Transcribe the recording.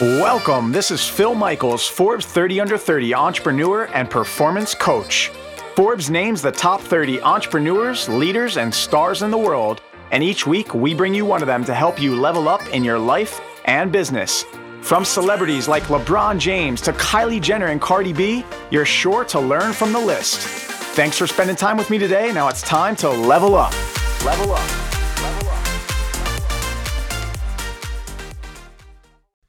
Welcome. This is Phil Michaels, Forbes 30 Under 30 entrepreneur and performance coach. Forbes names the top 30 entrepreneurs, leaders, and stars in the world, and each week we bring you one of them to help you level up in your life and business. From celebrities like LeBron James to Kylie Jenner and Cardi B, you're sure to learn from the list. Thanks for spending time with me today. Now it's time to level up. Level up.